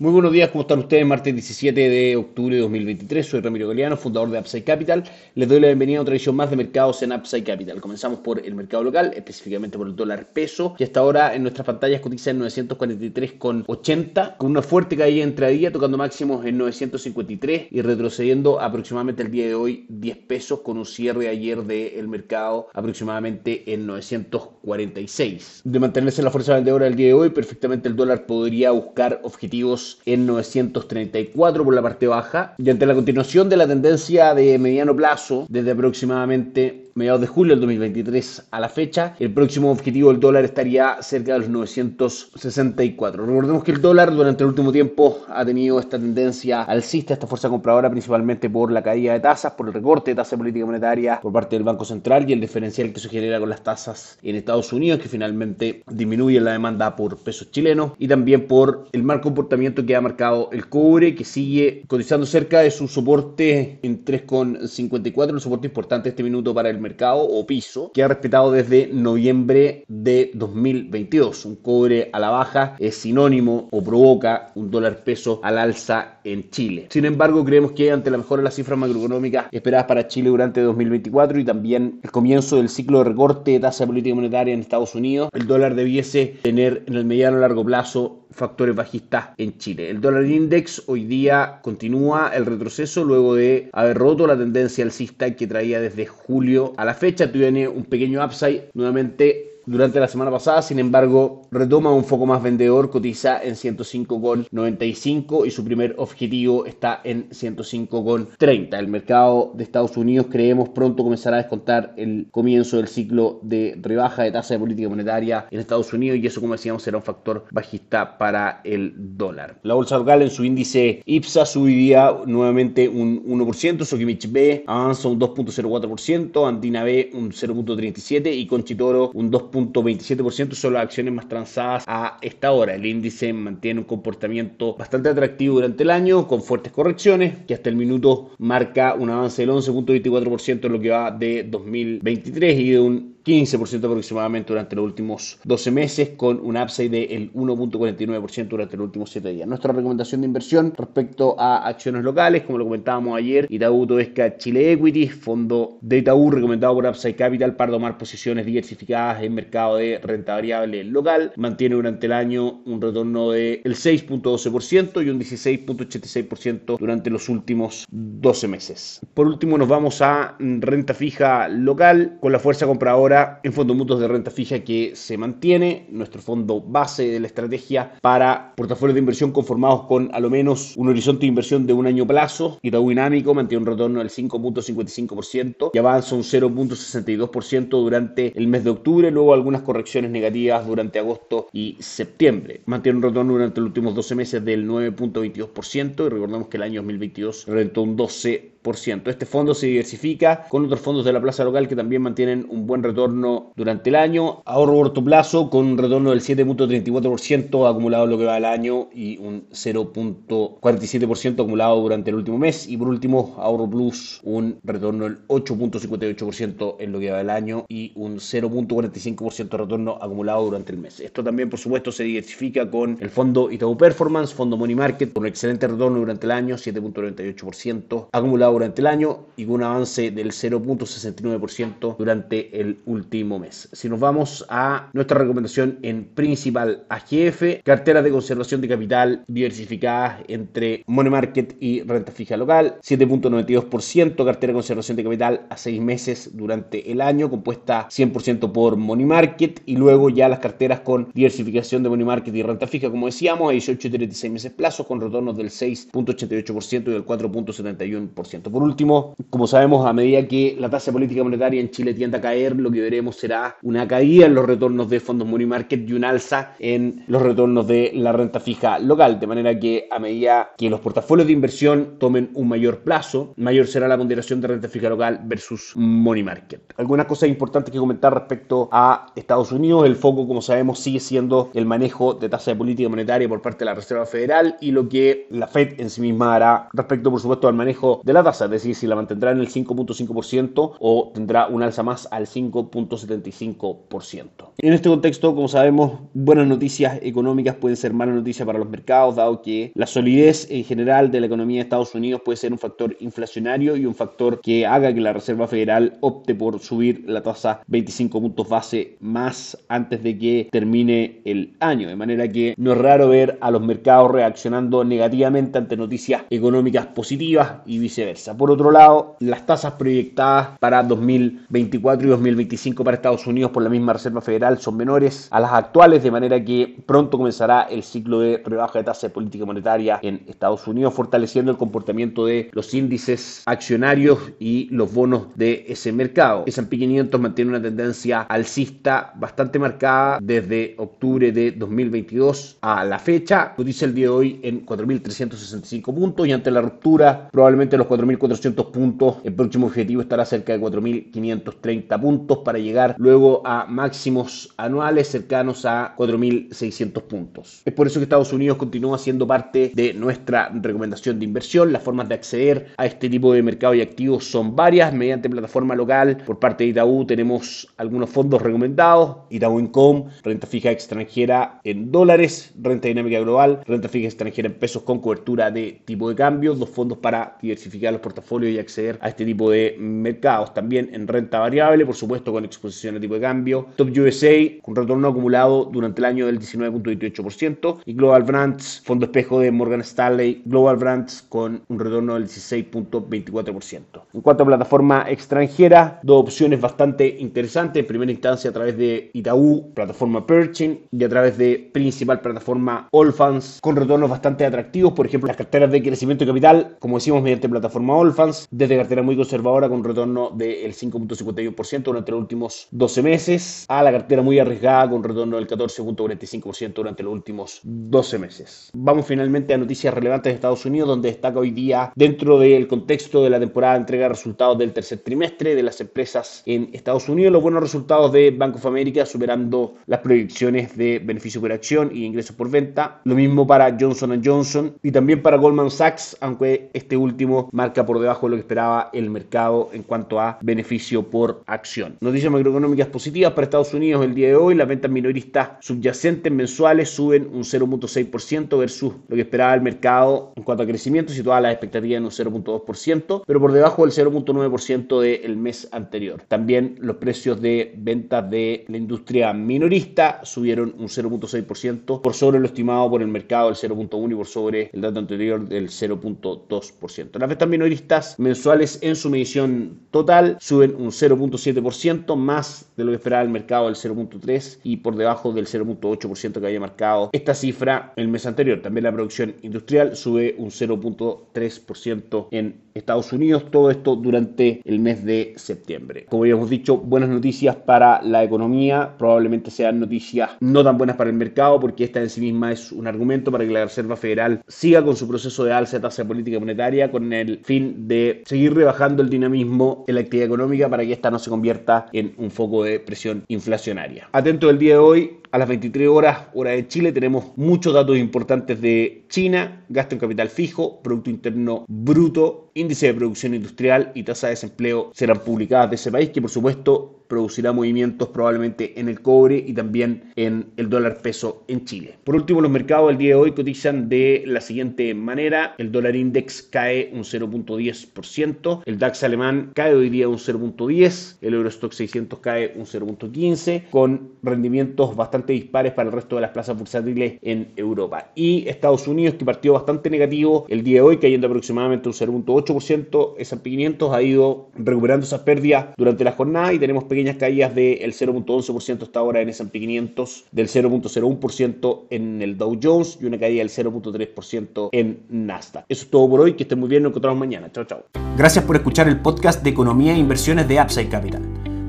Muy buenos días, ¿cómo están ustedes? Martes 17 de octubre de 2023, soy Ramiro Galeano, fundador de Upside Capital. Les doy la bienvenida a otra edición más de mercados en Upside Capital. Comenzamos por el mercado local, específicamente por el dólar peso, que hasta ahora en nuestras pantallas cotiza en 943,80, con una fuerte caída entradía, tocando máximos en 953 y retrocediendo aproximadamente el día de hoy 10 pesos, con un cierre ayer del mercado aproximadamente en 946. De mantenerse la fuerza vendedora el día de hoy, perfectamente el dólar podría buscar objetivos en 934 por la parte baja. Y ante la continuación de la tendencia de mediano plazo desde aproximadamente mediados de julio del 2023 a la fecha, el próximo objetivo del dólar estaría cerca de los 964. Recordemos que el dólar durante el último tiempo ha tenido esta tendencia alcista, esta fuerza compradora, principalmente por la caída de tasas, por el recorte de tasa política monetaria por parte del Banco Central y el diferencial que se genera con las tasas en Estados Unidos, que finalmente disminuye la demanda por pesos chilenos y también por el mal comportamiento que ha marcado el cobre, que sigue cotizando cerca de su soporte en 3,54, un soporte importante este minuto para el mercado o piso que ha respetado desde noviembre de 2022. Un cobre a la baja es sinónimo o provoca un dólar peso al alza en Chile. Sin embargo, creemos que ante la mejora de las cifras macroeconómicas esperadas para Chile durante 2024 y también el comienzo del ciclo de recorte de tasa de política monetaria en Estados Unidos, el dólar debiese tener en el mediano a largo plazo factores bajistas en Chile. El dólar index hoy día continúa el retroceso luego de haber roto la tendencia alcista que traía desde julio a la fecha. Tiene un pequeño upside nuevamente durante la semana pasada, sin embargo, retoma un foco más vendedor, cotiza en 105,95 y su primer objetivo está en 105,30. El mercado de Estados Unidos creemos pronto comenzará a descontar el comienzo del ciclo de rebaja de tasa de política monetaria en Estados Unidos y eso, como decíamos, será un factor bajista para el dólar. La bolsa local en su índice IPSA subiría nuevamente un 1%, Sokimich B avanza un 2.04%, Andina B un 0.37 y Conchitoro un 2. 27% son las acciones más transadas a esta hora. El índice mantiene un comportamiento bastante atractivo durante el año, con fuertes correcciones, que hasta el minuto marca un avance del 11.24% en lo que va de 2023 y de un 15% aproximadamente durante los últimos 12 meses, con un upside del 1.49% durante los últimos 7 días. Nuestra recomendación de inversión respecto a acciones locales, como lo comentábamos ayer, Itaú Toesca Chile Equity, fondo de Itaú recomendado por Upside Capital para tomar posiciones diversificadas en mercado de renta variable local. Mantiene durante el año un retorno del 6.12% y un 16.86% durante los últimos 12 meses. Por último, nos vamos a renta fija local con la fuerza compradora en fondos mutuos de renta fija que se mantiene, nuestro fondo base de la estrategia para portafolios de inversión conformados con a lo menos un horizonte de inversión de un año plazo. Itaú Dinámico mantiene un retorno del 5.55% y avanza un 0.62% durante el mes de octubre, luego algunas correcciones negativas durante agosto y septiembre. Mantiene un retorno durante los últimos 12 meses del 9.22% y recordemos que el año 2022 rentó un 12%. Este fondo se diversifica con otros fondos de la plaza local que también mantienen un buen retorno durante el año. Ahorro corto plazo con un retorno del 7.34% acumulado lo que va al año y un 0.47% acumulado durante el último mes. Y por último, ahorro plus un retorno del 8.58% en lo que va del año y un 0.45% de retorno acumulado durante el mes. Esto también, por supuesto, se diversifica con el fondo Itaú Performance, fondo Money Market, con un excelente retorno durante el año, 7.98% acumulado durante el año y con un avance del 0.69% durante el último mes. Si nos vamos a nuestra recomendación en principal AGF, carteras de conservación de capital diversificadas entre money market y renta fija local, 7.92%, cartera de conservación de capital a 6 meses durante el año, compuesta 100% por money market y luego ya las carteras con diversificación de money market y renta fija, como decíamos, a 18 y 36 meses plazo con retornos del 6.88% y del 4.71%. 2%. Por último, como sabemos, a medida que la tasa política monetaria en Chile tiende a caer, lo que veremos será una caída en los retornos de fondos money market y un alza en los retornos de la renta fija local, de manera que a medida que los portafolios de inversión tomen un mayor plazo, mayor será la ponderación de renta fija local versus money market. Algunas cosas importantes que comentar respecto a Estados Unidos, el foco, como sabemos, sigue siendo el manejo de tasa de política monetaria por parte de la Reserva Federal y lo que la Fed en sí misma hará respecto, por supuesto, al manejo de la tasa, es decir, si la mantendrá en el 5.5% o tendrá un alza más al 5.75%. En este contexto, como sabemos, buenas noticias económicas pueden ser malas noticias para los mercados, dado que la solidez en general de la economía de Estados Unidos puede ser un factor inflacionario y un factor que haga que la Reserva Federal opte por subir la tasa 25 puntos base más antes de que termine el año. De manera que no es raro ver a los mercados reaccionando negativamente ante noticias económicas positivas y viceversa. Por otro lado, las tasas proyectadas para 2024 y 2025 para Estados Unidos por la misma Reserva Federal son menores a las actuales, de manera que pronto comenzará el ciclo de rebaja de tasa de política monetaria en Estados Unidos, fortaleciendo el comportamiento de los índices accionarios y los bonos de ese mercado. S&P 500 mantiene una tendencia alcista bastante marcada desde octubre de 2022 a la fecha. Cotiza el día de hoy en 4.365 puntos y ante la ruptura probablemente los 4.400 puntos, el próximo objetivo estará cerca de 4.530 puntos para llegar luego a máximos anuales cercanos a 4.600 puntos. Es por eso que Estados Unidos continúa siendo parte de nuestra recomendación de inversión. Las formas de acceder a este tipo de mercado y activos son varias mediante plataforma local. Por parte de Itaú tenemos algunos fondos recomendados. Itaú Income, renta fija extranjera en dólares, renta dinámica global, renta fija extranjera en pesos con cobertura de tipo de cambio, dos fondos para diversificar los portafolios y acceder a este tipo de mercados. También en renta variable, por supuesto con exposición a tipo de cambio. Top USA con retorno acumulado durante el año del 19.28% y Global Brands, fondo espejo de Morgan Stanley, Global Brands con un retorno del 16.24%. En cuanto a plataforma extranjera, dos opciones bastante interesantes. En primera instancia a través de Itaú, plataforma Perching y a través de principal plataforma Allfans con retornos bastante atractivos. Por ejemplo, las carteras de crecimiento de capital, como decimos, mediante plataforma Allfans, desde cartera muy conservadora con retorno del 5.51% durante los últimos 12 meses a la cartera muy arriesgada con retorno del 14.45% durante los últimos 12 meses. Vamos finalmente a noticias relevantes de Estados Unidos, donde destaca hoy día dentro del contexto de la temporada de entrega de resultados del tercer trimestre de las empresas en Estados Unidos, los buenos resultados de Bank of America superando las proyecciones de beneficio por acción y ingresos por venta. Lo mismo para Johnson Johnson y también para Goldman Sachs, aunque este último marca por debajo de lo que esperaba el mercado en cuanto a beneficio por acción. Noticias macroeconómicas positivas para Estados Unidos el día de hoy. Las ventas minoristas subyacentes mensuales suben un 0.6% versus lo que esperaba el mercado en cuanto a crecimiento, situadas las expectativas en un 0.2%, pero por debajo del 0.9% del mes anterior. También los precios de ventas de la industria minorista subieron un 0.6% por sobre lo estimado por el mercado del 0.1 y por sobre el dato anterior del 0.2%. Las ventas minoristas mensuales en su medición total suben un 0.7% más de lo que esperaba el mercado del 0.3 y por debajo del 0.8% que había marcado esta cifra el mes anterior. También la producción industrial sube un 0.3% en Estados Unidos, todo esto durante el mes de septiembre. Como habíamos dicho, buenas noticias para la economía, probablemente sean noticias no tan buenas para el mercado porque esta en sí misma es un argumento para que la Reserva Federal siga con su proceso de alza de tasa de política monetaria con el fin de seguir rebajando el dinamismo en la actividad económica para que esta no se convierta en un foco de presión inflacionaria. Atento del día de hoy, a las 23 horas, hora de Chile, tenemos muchos datos importantes de China, gasto en capital fijo, Producto Interno Bruto, índice de producción industrial y tasa de desempleo serán publicadas de ese país, que por supuesto producirá movimientos probablemente en el cobre y también en el dólar peso en Chile. Por último, los mercados del día de hoy cotizan de la siguiente manera. El dólar index cae un 0.10%, el DAX alemán cae hoy día un 0.10%, el Eurostock 600 cae un 0.15%, con rendimientos bastante dispares para el resto de las plazas bursátiles en Europa. Y Estados Unidos, que partió bastante negativo el día de hoy, cayendo aproximadamente un 0.8%, S&P 500 ha ido recuperando esas pérdidas durante la jornada y tenemos pequeños pequeñas caídas del 0.11% hasta ahora en S&P 500, del 0.01% en el Dow Jones y una caída del 0.3% en Nasdaq. Eso es todo por hoy, que estén muy bien, nos encontramos mañana. Chao, chao. Gracias por escuchar el podcast de Economía e Inversiones de Upside Capital.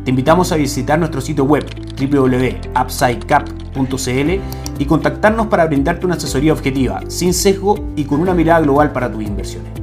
Te invitamos a visitar nuestro sitio web www.upsidecap.cl y contactarnos para brindarte una asesoría objetiva, sin sesgo y con una mirada global para tus inversiones.